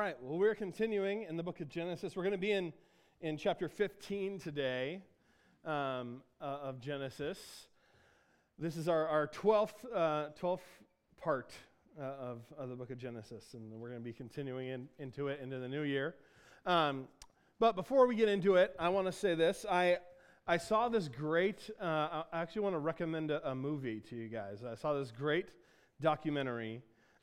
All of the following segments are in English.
All right, well, we're continuing in the book of Genesis. We're going to be in, in chapter 15 today um, uh, of Genesis. This is our, our 12th, uh, 12th part uh, of, of the book of Genesis, and we're going to be continuing in, into it into the new year. Um, but before we get into it, I want to say this. I, I saw this great, uh, I actually want to recommend a, a, movie to you guys. I saw this great documentary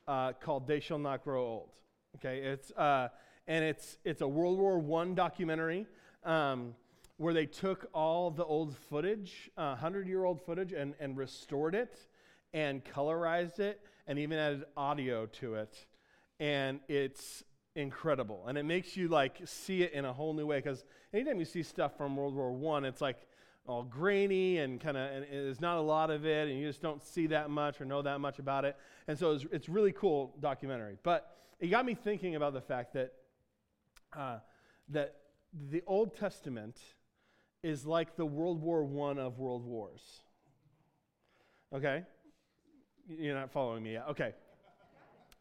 uh, called They Shall Not Grow Old. Okay, it's uh, and it's it's a World War One documentary um, where they took all the old footage, uh, hundred year old footage, and and restored it, and colorized it, and even added audio to it, and it's incredible, and it makes you like see it in a whole new way. Because anytime you see stuff from World War One, it's like all grainy and kind of, there's not a lot of it, and you just don't see that much or know that much about it. And so it's, it's really cool documentary. But it got me thinking about the fact that uh, that the Old Testament is like the World War One of world wars. Okay, you're not following me yet. Okay,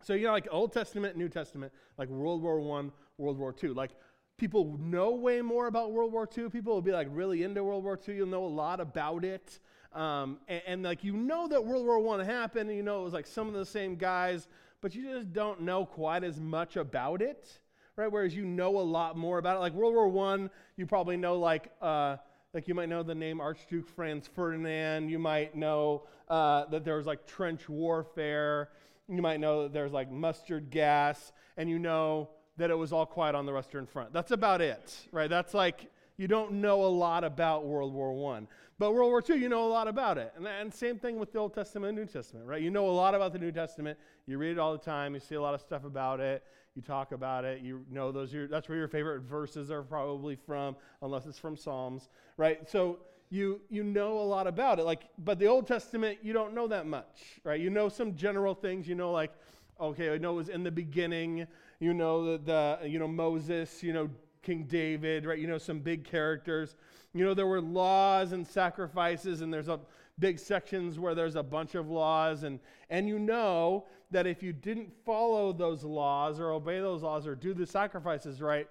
so you know, like Old Testament, New Testament, like World War One, World War Two, like people know way more about World War II. People will be like really into World War II. You'll know a lot about it. Um, and, and, like you know that World War One happened, and you know it was like some of the same guys, but you just don't know quite as much about it, right? Whereas you know a lot more about it. Like World War One, you probably know like uh, like you might know the name Archduke Franz Ferdinand. You might know uh, that there was like trench warfare. You might know that there's like mustard gas, and you know that it was all quiet on the Western Front. That's about it, right? That's like you don't know a lot about World War I. But World War II, you know a lot about it. And, and same thing with the Old Testament and New Testament, right? You know a lot about the New Testament. You read it all the time. You see a lot of stuff about it. You talk about it. You know those. That's where your favorite verses are probably from, unless it's from Psalms, right? So you you know a lot about it. Like, but the Old Testament, you don't know that much, right? You know some general things. You know, like, okay, I know it was in the beginning you know, the, the, you know, Moses, you know, King David, right? You know, some big characters. You know, there were laws and sacrifices, and there's a big sections where there's a bunch of laws, and, and you know that if you didn't follow those laws or obey those laws or do the sacrifices right,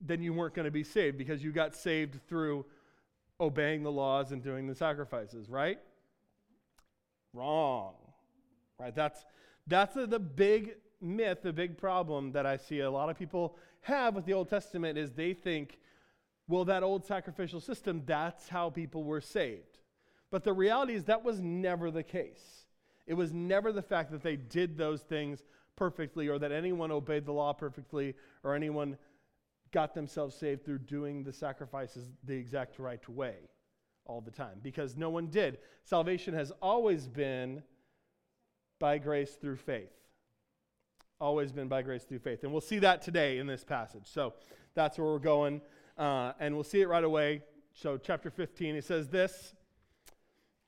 then you weren't going to be saved because you got saved through obeying the laws and doing the sacrifices, right? Wrong. Right? That's that's the, the big myth, the big problem that I see a lot of people have with the Old Testament is they think, well, that old sacrificial system, that's how people were saved. But the reality is that was never the case. It was never the fact that they did those things perfectly or that anyone obeyed the law perfectly or anyone got themselves saved through doing the sacrifices the exact right way all the time because no one did. Salvation has always been by grace through faith always been by grace through faith. And we'll see that today in this passage. So that's where we're going. Uh, and we'll see it right away. So, chapter 15, it says this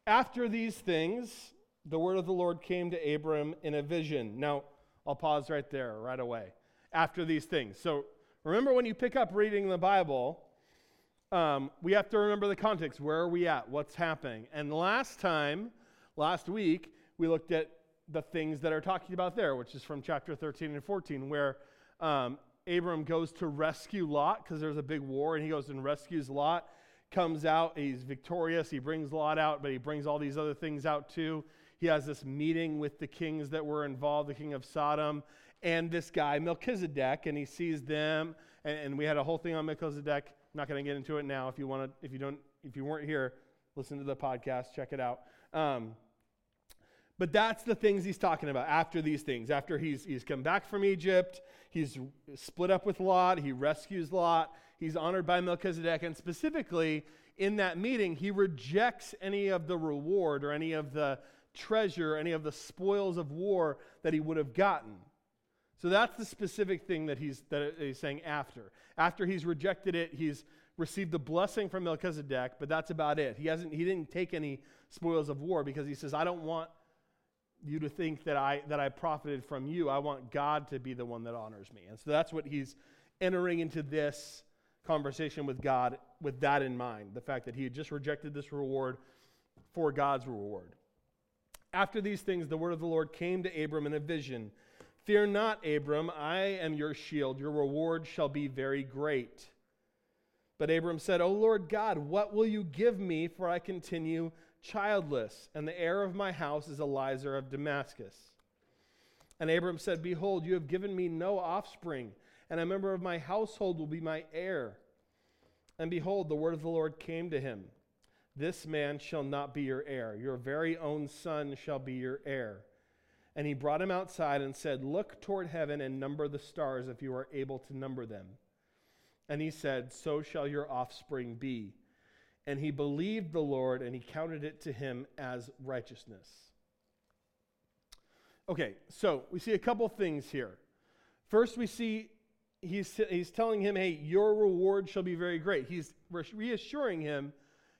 After these things, the word of the Lord came to Abram in a vision. Now, I'll pause right there, right away. After these things. So, remember when you pick up reading the Bible, um, we have to remember the context. Where are we at? What's happening? And last time, last week, we looked at the things that are talking about there, which is from chapter 13 and 14, where um, Abram goes to rescue Lot because there's a big war, and he goes and rescues Lot. Comes out, he's victorious. He brings Lot out, but he brings all these other things out too. He has this meeting with the kings that were involved, the king of Sodom, and this guy Melchizedek, and he sees them. And, and we had a whole thing on Melchizedek. I'm not going to get into it now. If you want to, if you don't, if you weren't here, listen to the podcast, check it out. Um, but that's the things he's talking about after these things. After he's, he's come back from Egypt, he's split up with Lot, he rescues Lot, he's honored by Melchizedek, and specifically in that meeting, he rejects any of the reward or any of the treasure, any of the spoils of war that he would have gotten. So that's the specific thing that he's, that he's saying after. After he's rejected it, he's received the blessing from Melchizedek, but that's about it. He, hasn't, he didn't take any spoils of war because he says, I don't want you to think that I that I profited from you. I want God to be the one that honors me. And so that's what he's entering into this conversation with God with that in mind, the fact that he had just rejected this reward for God's reward. After these things, the word of the Lord came to Abram in a vision. Fear not, Abram, I am your shield. Your reward shall be very great. But Abram said, O Lord God, what will you give me, for I continue childless, and the heir of my house is Eliezer of Damascus? And Abram said, Behold, you have given me no offspring, and a member of my household will be my heir. And behold, the word of the Lord came to him This man shall not be your heir, your very own son shall be your heir. And he brought him outside and said, Look toward heaven and number the stars if you are able to number them. And he said, So shall your offspring be. And he believed the Lord, and he counted it to him as righteousness. Okay, so we see a couple things here. First, we see he's, he's telling him, Hey, your reward shall be very great. He's reassuring him,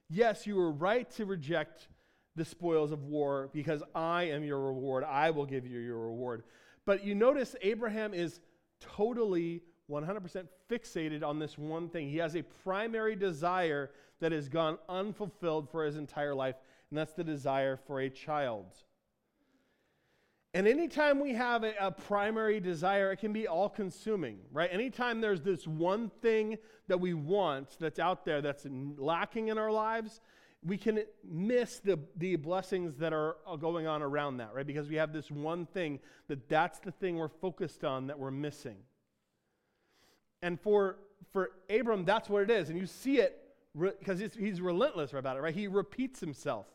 Yes, you were right to reject the spoils of war because I am your reward. I will give you your reward. But you notice Abraham is totally 100% fixated on this one thing. He has a primary desire that has gone unfulfilled for his entire life, and that's the desire for a child. And anytime we have a, a primary desire, it can be all consuming, right? Anytime there's this one thing that we want that's out there that's lacking in our lives, we can miss the, the blessings that are going on around that, right? Because we have this one thing that that's the thing we're focused on that we're missing. And for, for Abram, that's what it is. And you see it because re- he's relentless about it, right? He repeats himself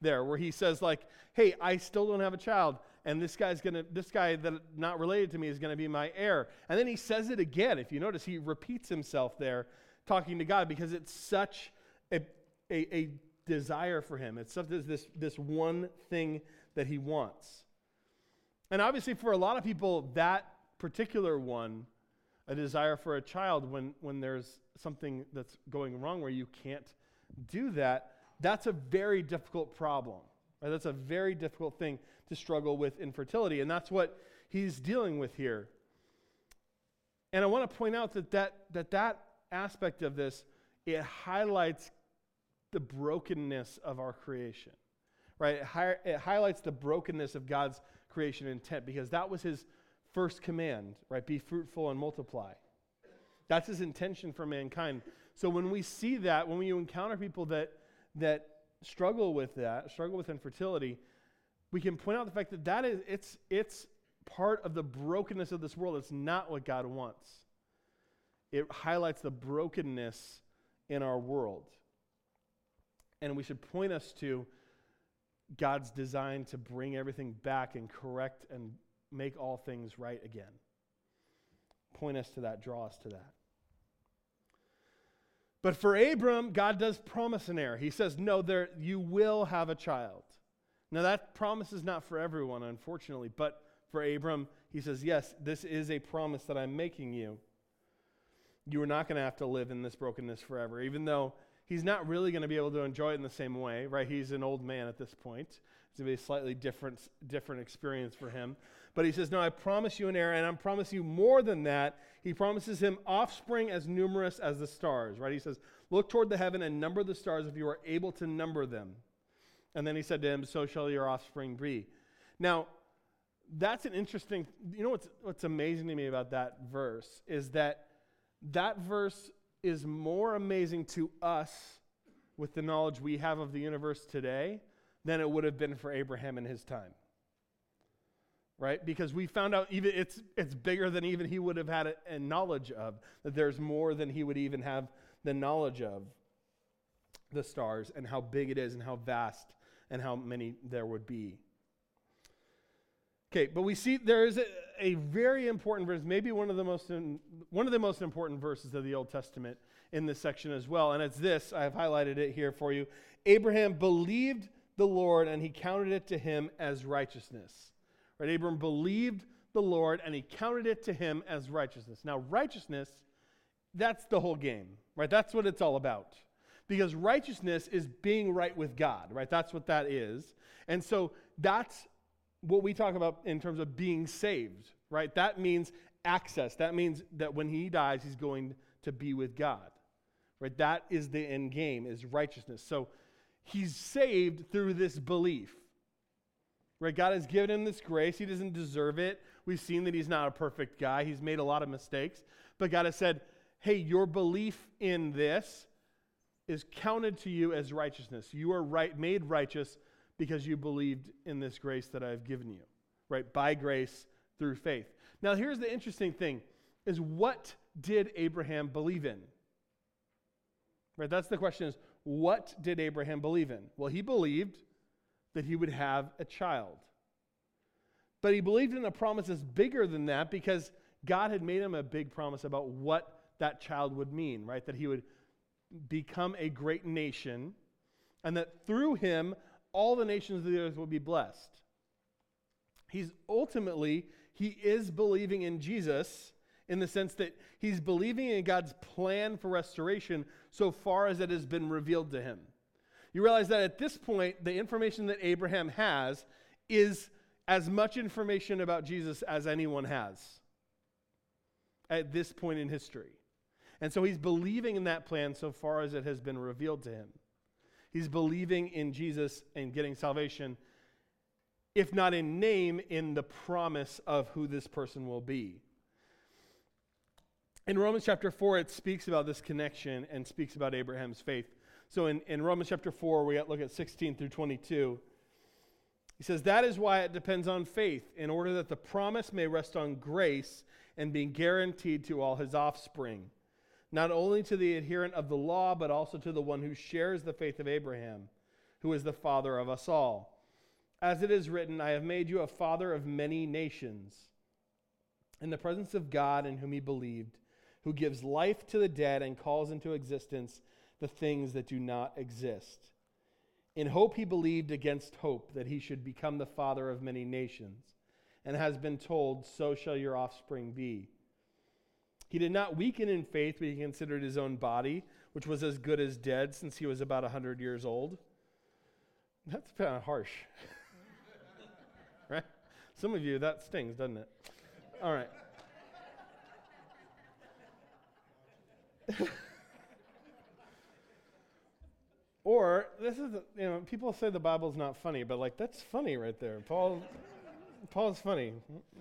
there where he says like, hey, I still don't have a child. And this guy's gonna, this guy that not related to me is gonna be my heir. And then he says it again. If you notice, he repeats himself there talking to God because it's such a, a, a desire for him. It's this, this one thing that he wants. And obviously, for a lot of people, that particular one, a desire for a child, when, when there's something that's going wrong where you can't do that, that's a very difficult problem. Right? That's a very difficult thing to struggle with infertility. And that's what he's dealing with here. And I want to point out that that, that, that aspect of this, it highlights the brokenness of our creation, right? It, hi- it highlights the brokenness of God's creation intent because that was his first command, right? Be fruitful and multiply. That's his intention for mankind. So when we see that, when we encounter people that, that struggle with that, struggle with infertility, we can point out the fact that that is, it's, it's part of the brokenness of this world. It's not what God wants. It highlights the brokenness in our world. And we should point us to God's design to bring everything back and correct and make all things right again. Point us to that, draw us to that. But for Abram, God does promise an heir. He says, No, there, you will have a child. Now, that promise is not for everyone, unfortunately, but for Abram, he says, Yes, this is a promise that I'm making you. You are not going to have to live in this brokenness forever, even though he's not really going to be able to enjoy it in the same way, right? He's an old man at this point. It's going to be a slightly different, different experience for him. But he says, No, I promise you an heir, and I promise you more than that. He promises him offspring as numerous as the stars, right? He says, Look toward the heaven and number the stars if you are able to number them. And then he said to him, So shall your offspring be. Now, that's an interesting, you know what's, what's amazing to me about that verse is that that verse is more amazing to us with the knowledge we have of the universe today than it would have been for Abraham in his time. Right? Because we found out even it's it's bigger than even he would have had a, a knowledge of, that there's more than he would even have the knowledge of the stars and how big it is and how vast and how many there would be. Okay, but we see there is a, a very important verse, maybe one of the most in, one of the most important verses of the Old Testament in this section as well, and it's this. I have highlighted it here for you. Abraham believed the Lord, and he counted it to him as righteousness. Right? Abram believed the Lord, and he counted it to him as righteousness. Now, righteousness, that's the whole game, right? That's what it's all about. Because righteousness is being right with God, right? That's what that is. And so that's what we talk about in terms of being saved, right? That means access. That means that when he dies, he's going to be with God, right? That is the end game, is righteousness. So he's saved through this belief, right? God has given him this grace. He doesn't deserve it. We've seen that he's not a perfect guy. He's made a lot of mistakes. But God has said, hey, your belief in this is counted to you as righteousness. You are right, made righteous because you believed in this grace that I've given you, right? By grace through faith. Now, here's the interesting thing is what did Abraham believe in? Right? That's the question is what did Abraham believe in? Well, he believed that he would have a child. But he believed in a promise that's bigger than that because God had made him a big promise about what that child would mean, right? That he would become a great nation and that through him all the nations of the earth would be blessed. He's ultimately, he is believing in Jesus in the sense that he's believing in God's plan for restoration so far as it has been revealed to him. You realize that at this point, the information that Abraham has is as much information about Jesus as anyone has at this point in history. And so he's believing in that plan so far as it has been revealed to him. He's believing in Jesus and getting salvation, if not in name, in the promise of who this person will be. In Romans chapter 4, it speaks about this connection and speaks about Abraham's faith. So in, in Romans chapter 4, we look at 16 through 22. He says, That is why it depends on faith, in order that the promise may rest on grace and be guaranteed to all his offspring, not only to the adherent of the law, but also to the one who shares the faith of Abraham, who is the father of us all. As it is written, I have made you a father of many nations. In the presence of God in whom he believed, who gives life to the dead and calls into existence the things that do not exist. In hope he believed against hope that he should become the father of many nations, and has been told, So shall your offspring be. He did not weaken in faith, but he considered his own body, which was as good as dead since he was about a 100 years old. That's kind of harsh. right? Some of you, that stings, doesn't it? All right. or this is you know people say the Bible's not funny, but like that's funny right there. Paul Paul's funny.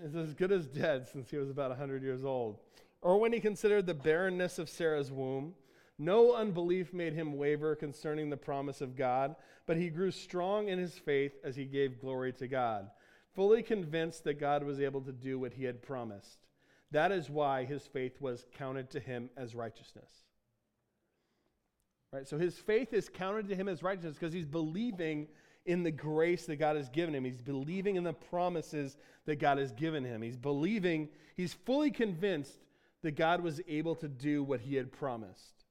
Is as good as dead since he was about 100 years old. Or when he considered the barrenness of Sarah's womb, no unbelief made him waver concerning the promise of God, but he grew strong in his faith as he gave glory to God, fully convinced that God was able to do what he had promised. That is why his faith was counted to him as righteousness. Right? So his faith is counted to him as righteousness because he's believing in the grace that God has given him. He's believing in the promises that God has given him. He's believing, he's fully convinced that God was able to do what he had promised.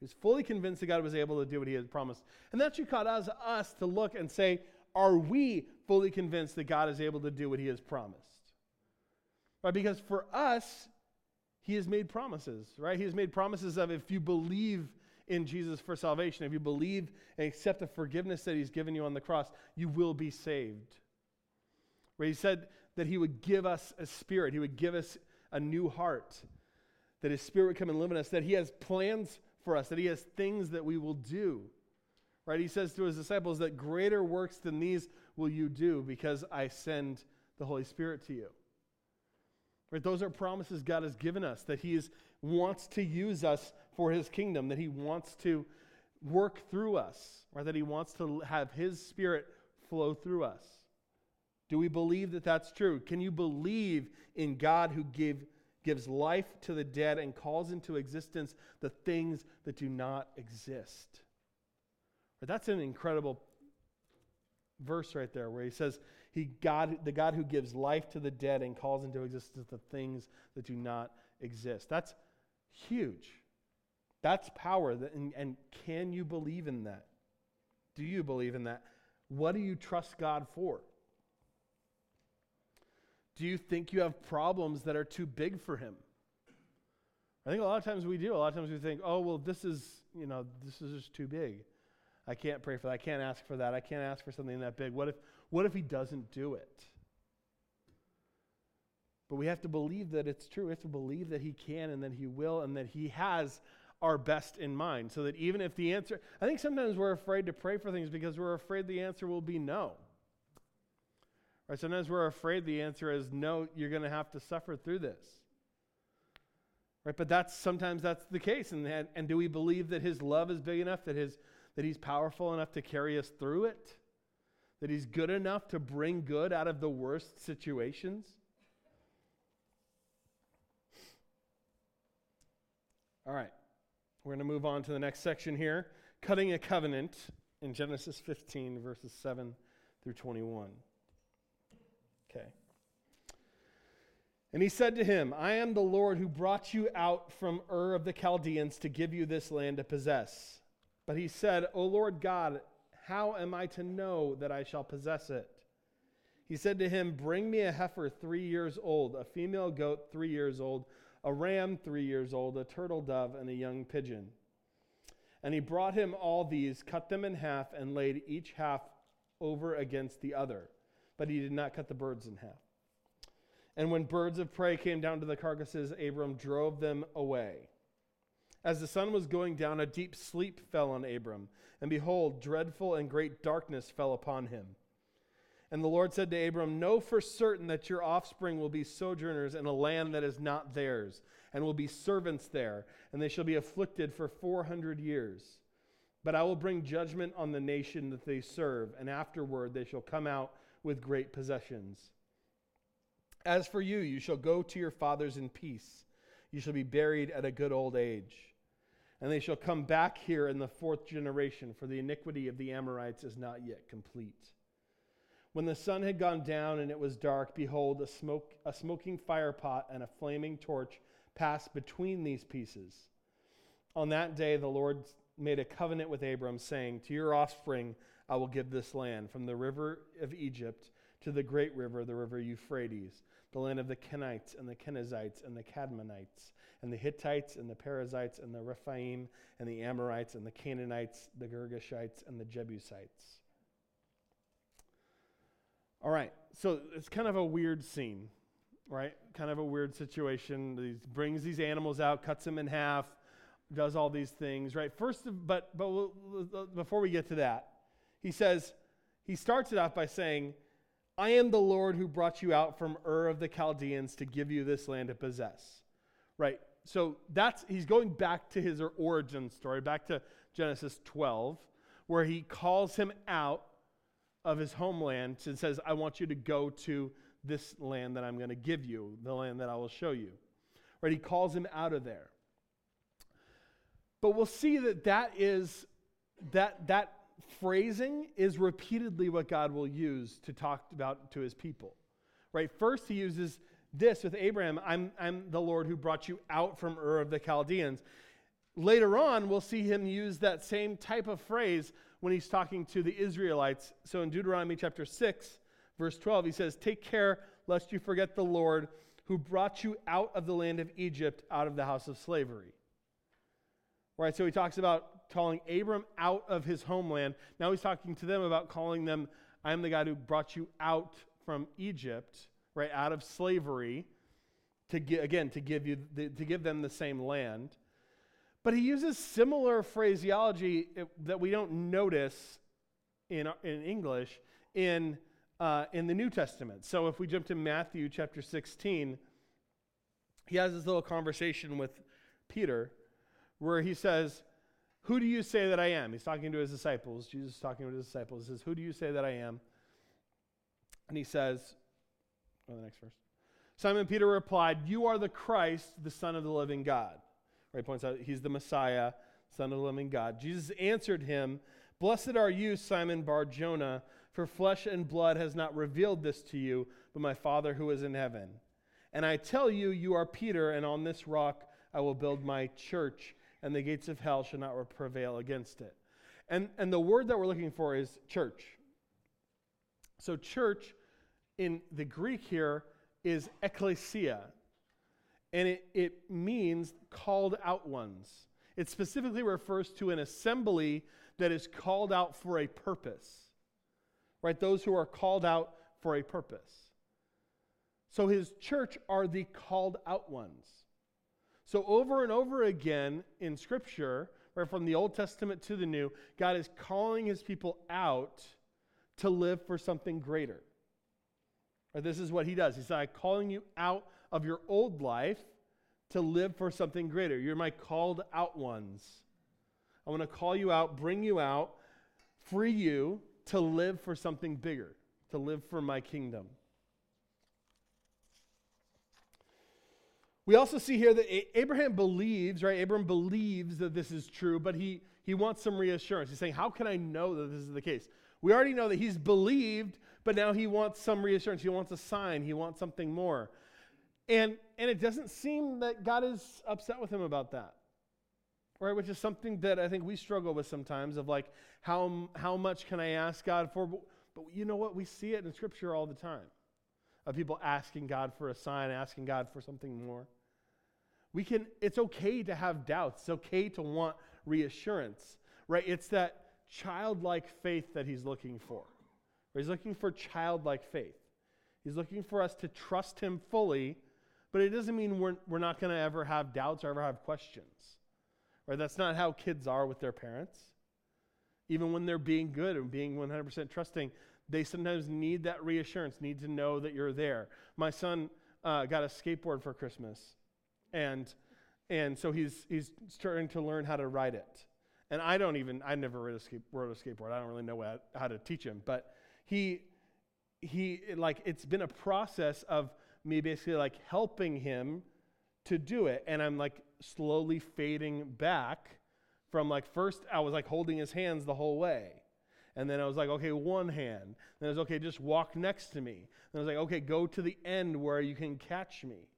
He's fully convinced that God was able to do what he had promised. And that should cause us to look and say, are we fully convinced that God is able to do what he has promised? Right? Because for us, he has made promises, right? He has made promises of if you believe in Jesus for salvation, if you believe and accept the forgiveness that he's given you on the cross, you will be saved. Where he said that he would give us a spirit, he would give us a new heart, that his spirit would come and live in us, that he has plans for us, that he has things that we will do. Right? He says to his disciples that greater works than these will you do because I send the Holy Spirit to you. Right? Those are promises God has given us that he is, wants to use us for his kingdom, that he wants to work through us, or that he wants to have his spirit flow through us. Do we believe that that's true? Can you believe in God who give, gives life to the dead and calls into existence the things that do not exist? That's an incredible verse right there where he says, he God, the God who gives life to the dead and calls into existence the things that do not exist. That's huge. That's power. That, and, and can you believe in that? Do you believe in that? What do you trust God for? Do you think you have problems that are too big for Him? I think a lot of times we do. A lot of times we think, oh, well, this is, you know, this is just too big. I can't pray for that. I can't ask for that. I can't ask for something that big. What if, what if He doesn't do it? But we have to believe that it's true. We have to believe that He can and that He will and that He has our best in mind. So that even if the answer, I think sometimes we're afraid to pray for things because we're afraid the answer will be no. Right? Sometimes we're afraid the answer is no, you're going to have to suffer through this. Right? But that's sometimes that's the case. And, and do we believe that his love is big enough, that, his, that he's powerful enough to carry us through it? That he's good enough to bring good out of the worst situations? All right. We're going to move on to the next section here cutting a covenant in Genesis 15, verses 7 through 21. Okay. And he said to him, I am the Lord who brought you out from Ur of the Chaldeans to give you this land to possess. But he said, O Lord God, how am I to know that I shall possess it? He said to him, Bring me a heifer three years old, a female goat three years old, a ram three years old, a turtle dove, and a young pigeon. And he brought him all these, cut them in half, and laid each half over against the other. But he did not cut the birds in half. And when birds of prey came down to the carcasses, Abram drove them away. As the sun was going down, a deep sleep fell on Abram, and behold, dreadful and great darkness fell upon him. And the Lord said to Abram, Know for certain that your offspring will be sojourners in a land that is not theirs, and will be servants there, and they shall be afflicted for 400 years. But I will bring judgment on the nation that they serve, and afterward they shall come out with great possessions. As for you, you shall go to your fathers in peace. You shall be buried at a good old age. And they shall come back here in the fourth generation, for the iniquity of the Amorites is not yet complete. When the sun had gone down and it was dark, behold, a, smoke, a smoking firepot and a flaming torch passed between these pieces. On that day, the Lord made a covenant with Abram, saying, To your offspring I will give this land, from the river of Egypt to the great river, the river Euphrates the land of the Kenites and the Kenizzites and the Cadmonites and the Hittites and the Perizzites and the Rephaim and the Amorites and the Canaanites, the Girgashites and the Jebusites. All right, so it's kind of a weird scene, right? Kind of a weird situation. He brings these animals out, cuts them in half, does all these things, right? First, but but before we get to that, he says he starts it off by saying, I am the Lord who brought you out from Ur of the Chaldeans to give you this land to possess. Right? So that's he's going back to his origin story, back to Genesis 12, where he calls him out of his homeland and says, I want you to go to this land that I'm going to give you, the land that I will show you. Right? He calls him out of there. But we'll see that that is that that phrasing is repeatedly what God will use to talk about to his people. Right? First, he uses this with Abraham I'm, I'm the Lord who brought you out from Ur of the Chaldeans. Later on, we'll see him use that same type of phrase when he's talking to the Israelites. So in Deuteronomy chapter 6, verse 12, he says, Take care lest you forget the Lord who brought you out of the land of Egypt, out of the house of slavery. Right? So he talks about calling Abram out of his homeland. Now he's talking to them about calling them, I am the God who brought you out from Egypt, right, out of slavery, to get, again, to give, you the, to give them the same land. But he uses similar phraseology that we don't notice in, in English in, uh, in the New Testament. So if we jump to Matthew chapter 16, he has this little conversation with Peter where he says, who do you say that I am? He's talking to his disciples. Jesus is talking to his disciples. He says, Who do you say that I am? And he says, Oh, the next verse. Simon Peter replied, You are the Christ, the Son of the living God. Right, points out he's the Messiah, Son of the living God. Jesus answered him, Blessed are you, Simon Bar Jonah, for flesh and blood has not revealed this to you, but my Father who is in heaven. And I tell you, you are Peter, and on this rock I will build my church and the gates of hell shall not prevail against it. And, and the word that we're looking for is church. So, church in the Greek here is ecclesia, and it, it means called out ones. It specifically refers to an assembly that is called out for a purpose, right? Those who are called out for a purpose. So, his church are the called out ones. So, over and over again in Scripture, right, from the Old Testament to the New, God is calling his people out to live for something greater. Or this is what he does. He's like calling you out of your old life to live for something greater. You're my called out ones. I want to call you out, bring you out, free you to live for something bigger, to live for my kingdom. We also see here that Abraham believes, right? Abraham believes that this is true, but he, he wants some reassurance. He's saying, How can I know that this is the case? We already know that he's believed, but now he wants some reassurance. He wants a sign. He wants something more. And, and it doesn't seem that God is upset with him about that. Right, which is something that I think we struggle with sometimes of like, how, how much can I ask God for? But, but you know what? We see it in Scripture all the time of people asking God for a sign, asking God for something more. We can, it's okay to have doubts. It's okay to want reassurance, right? It's that childlike faith that he's looking for. He's looking for childlike faith. He's looking for us to trust him fully, but it doesn't mean we're, we're not going to ever have doubts or ever have questions. Right? That's not how kids are with their parents. Even when they're being good and being 100% trusting, they sometimes need that reassurance, need to know that you're there. My son uh, got a skateboard for Christmas, and and so he's he's starting to learn how to ride it. And I don't even I never rode a, skate, rode a skateboard. I don't really know how to teach him, but he he like it's been a process of me basically like helping him to do it, and I'm like slowly fading back from like first I was like holding his hands the whole way and then I was like, okay, one hand. Then I was okay, just walk next to me. Then I was like, okay, go to the end where you can catch me.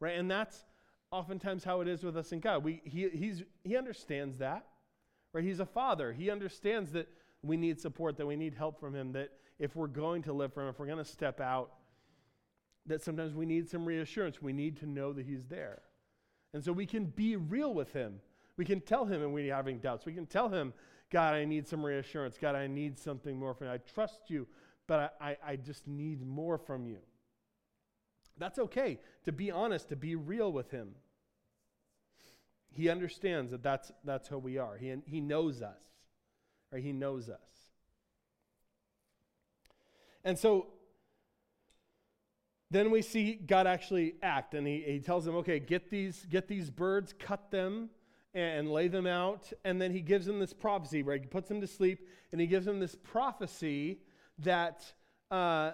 Right? And that's oftentimes how it is with us in God. We, he, he's, he understands that. Right? He's a father. He understands that we need support, that we need help from him, that if we're going to live for him, if we're going to step out, that sometimes we need some reassurance. We need to know that he's there. And so we can be real with him. We can tell him when we're having doubts. We can tell him God, I need some reassurance. God, I need something more from you. I trust you, but I, I, I just need more from you. That's okay to be honest, to be real with Him. He understands that that's, that's who we are. He, he knows us, right? He knows us. And so then we see God actually act, and he, he tells them, okay, get these, get these birds, cut them, and lay them out. And then he gives them this prophecy, right? He puts them to sleep, and he gives them this prophecy that, uh,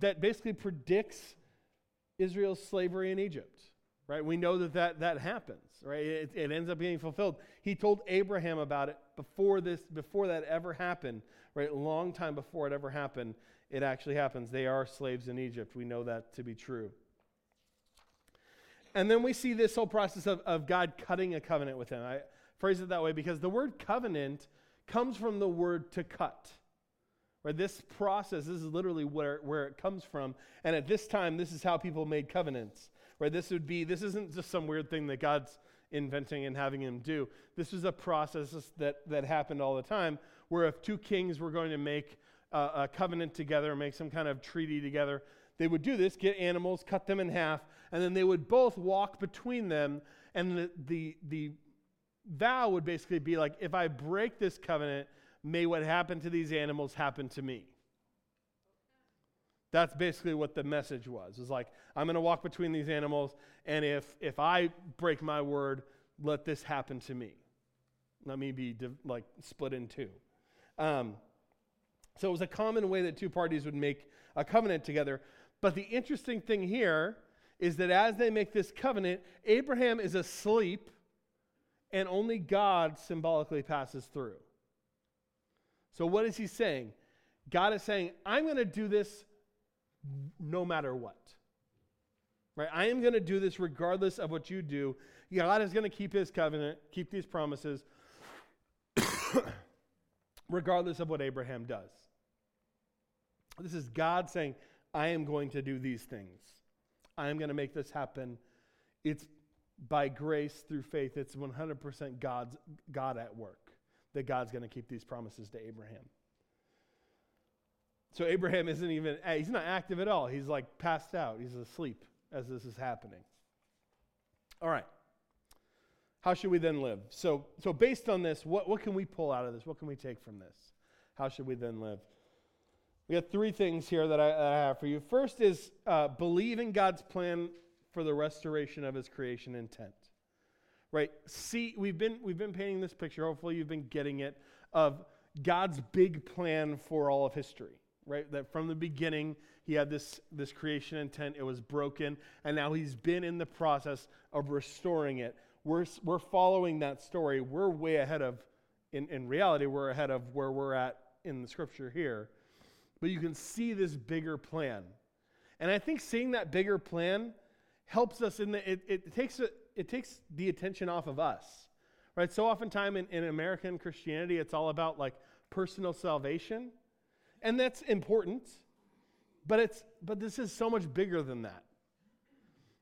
that basically predicts Israel's slavery in Egypt, right? We know that that, that happens, right? It, it ends up being fulfilled. He told Abraham about it before this, before that ever happened, right? A long time before it ever happened, it actually happens. They are slaves in Egypt. We know that to be true. And then we see this whole process of, of God cutting a covenant with him. I phrase it that way because the word covenant comes from the word to cut. Right? This process, this is literally where, where it comes from. And at this time, this is how people made covenants. Right? This would be, this isn't just some weird thing that God's inventing and having him do. This was a process that, that happened all the time where if two kings were going to make a, covenant together, make some kind of treaty together, they would do this, get animals, cut them in half, and then they would both walk between them. And the, the, the vow would basically be like, if I break this covenant, may what happened to these animals happen to me. That's basically what the message was. It was like, I'm going to walk between these animals, and if, if I break my word, let this happen to me. Let me be div- like split in two. Um, so it was a common way that two parties would make a covenant together. But the interesting thing here is that as they make this covenant, Abraham is asleep and only God symbolically passes through. So, what is he saying? God is saying, I'm going to do this no matter what. Right? I am going to do this regardless of what you do. God is going to keep his covenant, keep these promises, regardless of what Abraham does. This is God saying, I am going to do these things. I am going to make this happen. It's by grace through faith. It's 100% God's God at work that God's going to keep these promises to Abraham. So Abraham isn't even he's not active at all. He's like passed out. He's asleep as this is happening. All right. How should we then live? So so based on this, what, what can we pull out of this? What can we take from this? How should we then live? We got three things here that I, that I have for you. First is uh, believe in God's plan for the restoration of his creation intent. Right? See, we've been, we've been painting this picture, hopefully you've been getting it, of God's big plan for all of history. Right? That from the beginning, he had this, this creation intent, it was broken, and now he's been in the process of restoring it. We're, we're following that story. We're way ahead of, in, in reality, we're ahead of where we're at in the scripture here but you can see this bigger plan. And I think seeing that bigger plan helps us in the, it, it, takes, it, it takes the attention off of us, right? So oftentimes in, in American Christianity, it's all about like personal salvation. And that's important, but it's, but this is so much bigger than that.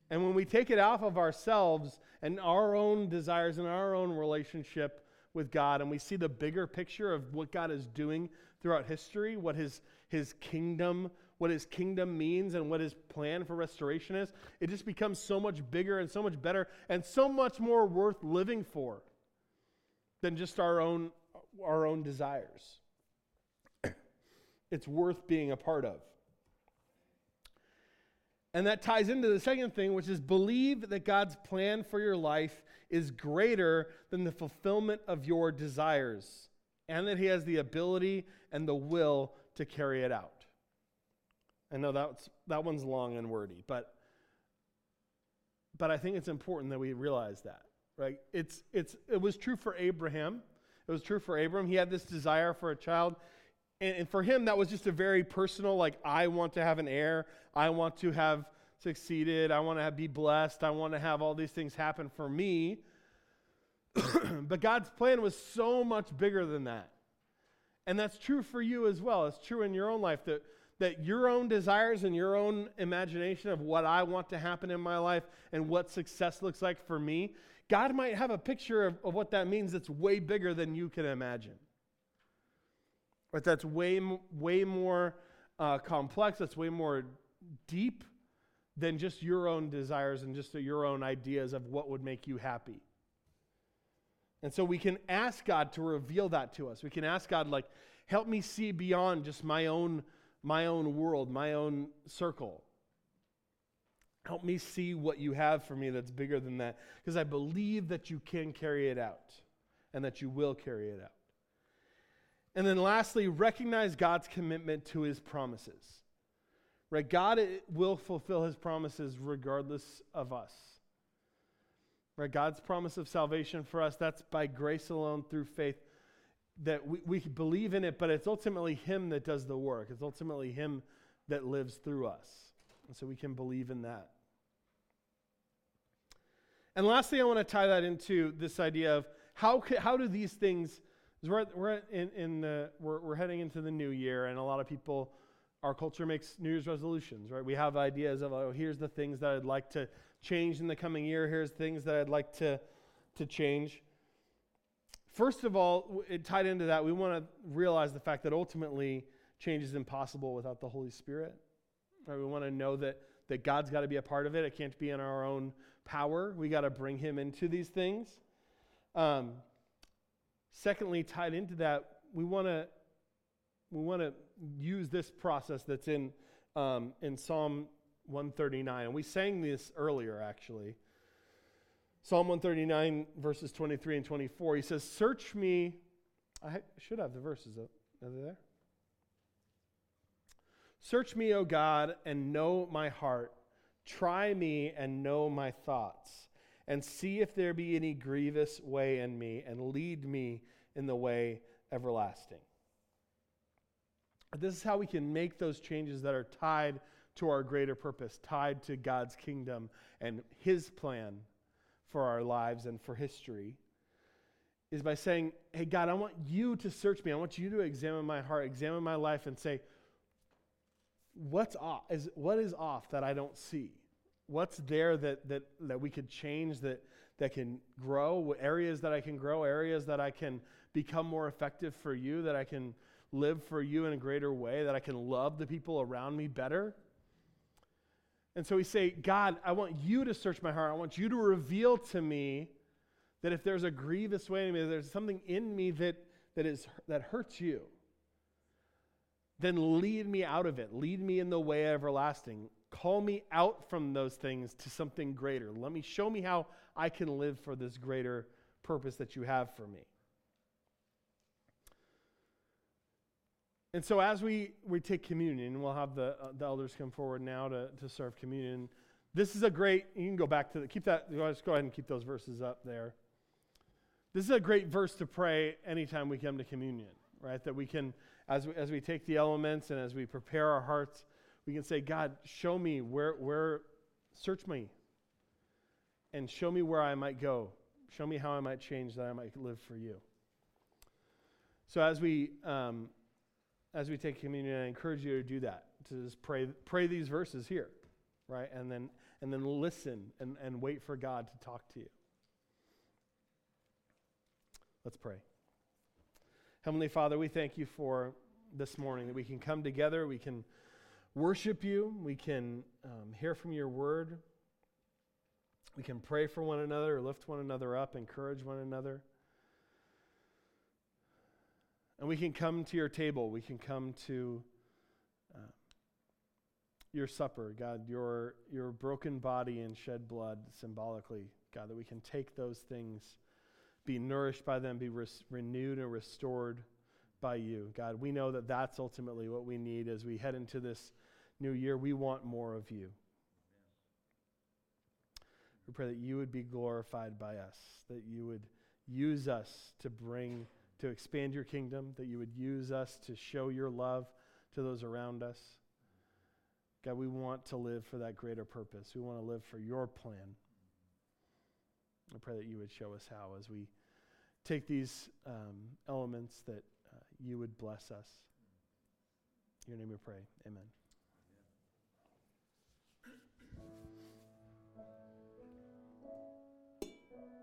And when we take it off of ourselves and our own desires and our own relationship with God, and we see the bigger picture of what God is doing throughout history, what his, his kingdom, what his kingdom means and what his plan for restoration is, it just becomes so much bigger and so much better and so much more worth living for than just our own our own desires. It's worth being a part of. And that ties into the second thing, which is believe that God's plan for your life is greater than the fulfillment of your desires, and that He has the ability and the will to carry it out. I know that's, that one's long and wordy, but, but I think it's important that we realize that, right? It's, it's, it was true for Abraham. It was true for Abram. He had this desire for a child. And, and for him, that was just a very personal, like, I want to have an heir. I want to have succeeded. I want to be blessed. I want to have all these things happen for me. but God's plan was so much bigger than that. And that's true for you as well. It's true in your own life that, that your own desires and your own imagination of what I want to happen in my life and what success looks like for me, God might have a picture of, of what that means that's way bigger than you can imagine. But that's way, way more uh, complex, that's way more deep than just your own desires and just your own ideas of what would make you happy. And so we can ask God to reveal that to us. We can ask God, like, help me see beyond just my own, my own world, my own circle. Help me see what you have for me that's bigger than that. Because I believe that you can carry it out and that you will carry it out. And then lastly, recognize God's commitment to his promises. Right? God will fulfill his promises regardless of us. Right? God's promise of salvation for us, that's by grace alone through faith that we, we believe in it, but it's ultimately Him that does the work. It's ultimately Him that lives through us. And so we can believe in that. And lastly, I want to tie that into this idea of how, how do these things, we're, we're, in, in the, we're, we're heading into the new year, and a lot of people, our culture makes New Year's resolutions, right? We have ideas of, oh, here's the things that I'd like to change in the coming year. Here's things that I'd like to, to change. First of all, it tied into that, we want to realize the fact that ultimately change is impossible without the Holy Spirit. Right? We want to know that, that God's got to be a part of it. It can't be in our own power. We got to bring Him into these things. Um, secondly, tied into that, we want to we want to use this process that's in um, in Psalm 139. And we sang this earlier, actually. Psalm 139, verses 23 and 24. He says, Search me. I should have the verses up. Are they there? Search me, O God, and know my heart. Try me and know my thoughts, and see if there be any grievous way in me, and lead me in the way everlasting. This is how we can make those changes that are tied to our greater purpose, tied to God's kingdom and His plan for our lives and for history, is by saying, Hey, God, I want you to search me. I want you to examine my heart, examine my life, and say, What's off? Is, what is off that I don't see? What's there that, that, that we could change, that, that can grow? Areas that I can grow, areas that I can become more effective for you, that I can live for you in a greater way, that I can love the people around me better? And so we say, God, I want you to search my heart. I want you to reveal to me that if there's a grievous way in me, there's something in me that, that, is, that hurts you. then lead me out of it. Lead me in the way everlasting. Call me out from those things to something greater. Let me show me how I can live for this greater purpose that you have for me. And so, as we, we take communion, we'll have the, uh, the elders come forward now to, to serve communion. This is a great, you can go back to the, keep that, just go ahead and keep those verses up there. This is a great verse to pray anytime we come to communion, right? That we can, as we, as we take the elements and as we prepare our hearts, we can say, God, show me where, where, search me and show me where I might go. Show me how I might change that I might live for you. So as we, um, as we take communion, I encourage you to do that, to just pray, pray these verses here, right? And then, and then listen and, and wait for God to talk to you. Let's pray. Heavenly Father, we thank you for this morning that we can come together, we can worship you, we can um, hear from your word, we can pray for one another, lift one another up, encourage one another. And we can come to your table. We can come to uh, your supper, God, your, your broken body and shed blood symbolically, God, that we can take those things, be nourished by them, be res- renewed and restored by you. God, we know that that's ultimately what we need as we head into this new year. We want more of you. We pray that you would be glorified by us, that you would use us to bring to expand your kingdom, that you would use us to show your love to those around us. God, we want to live for that greater purpose. We want to live for your plan. I pray that you would show us how as we take these um, elements that uh, you would bless us. In your name we pray. Amen.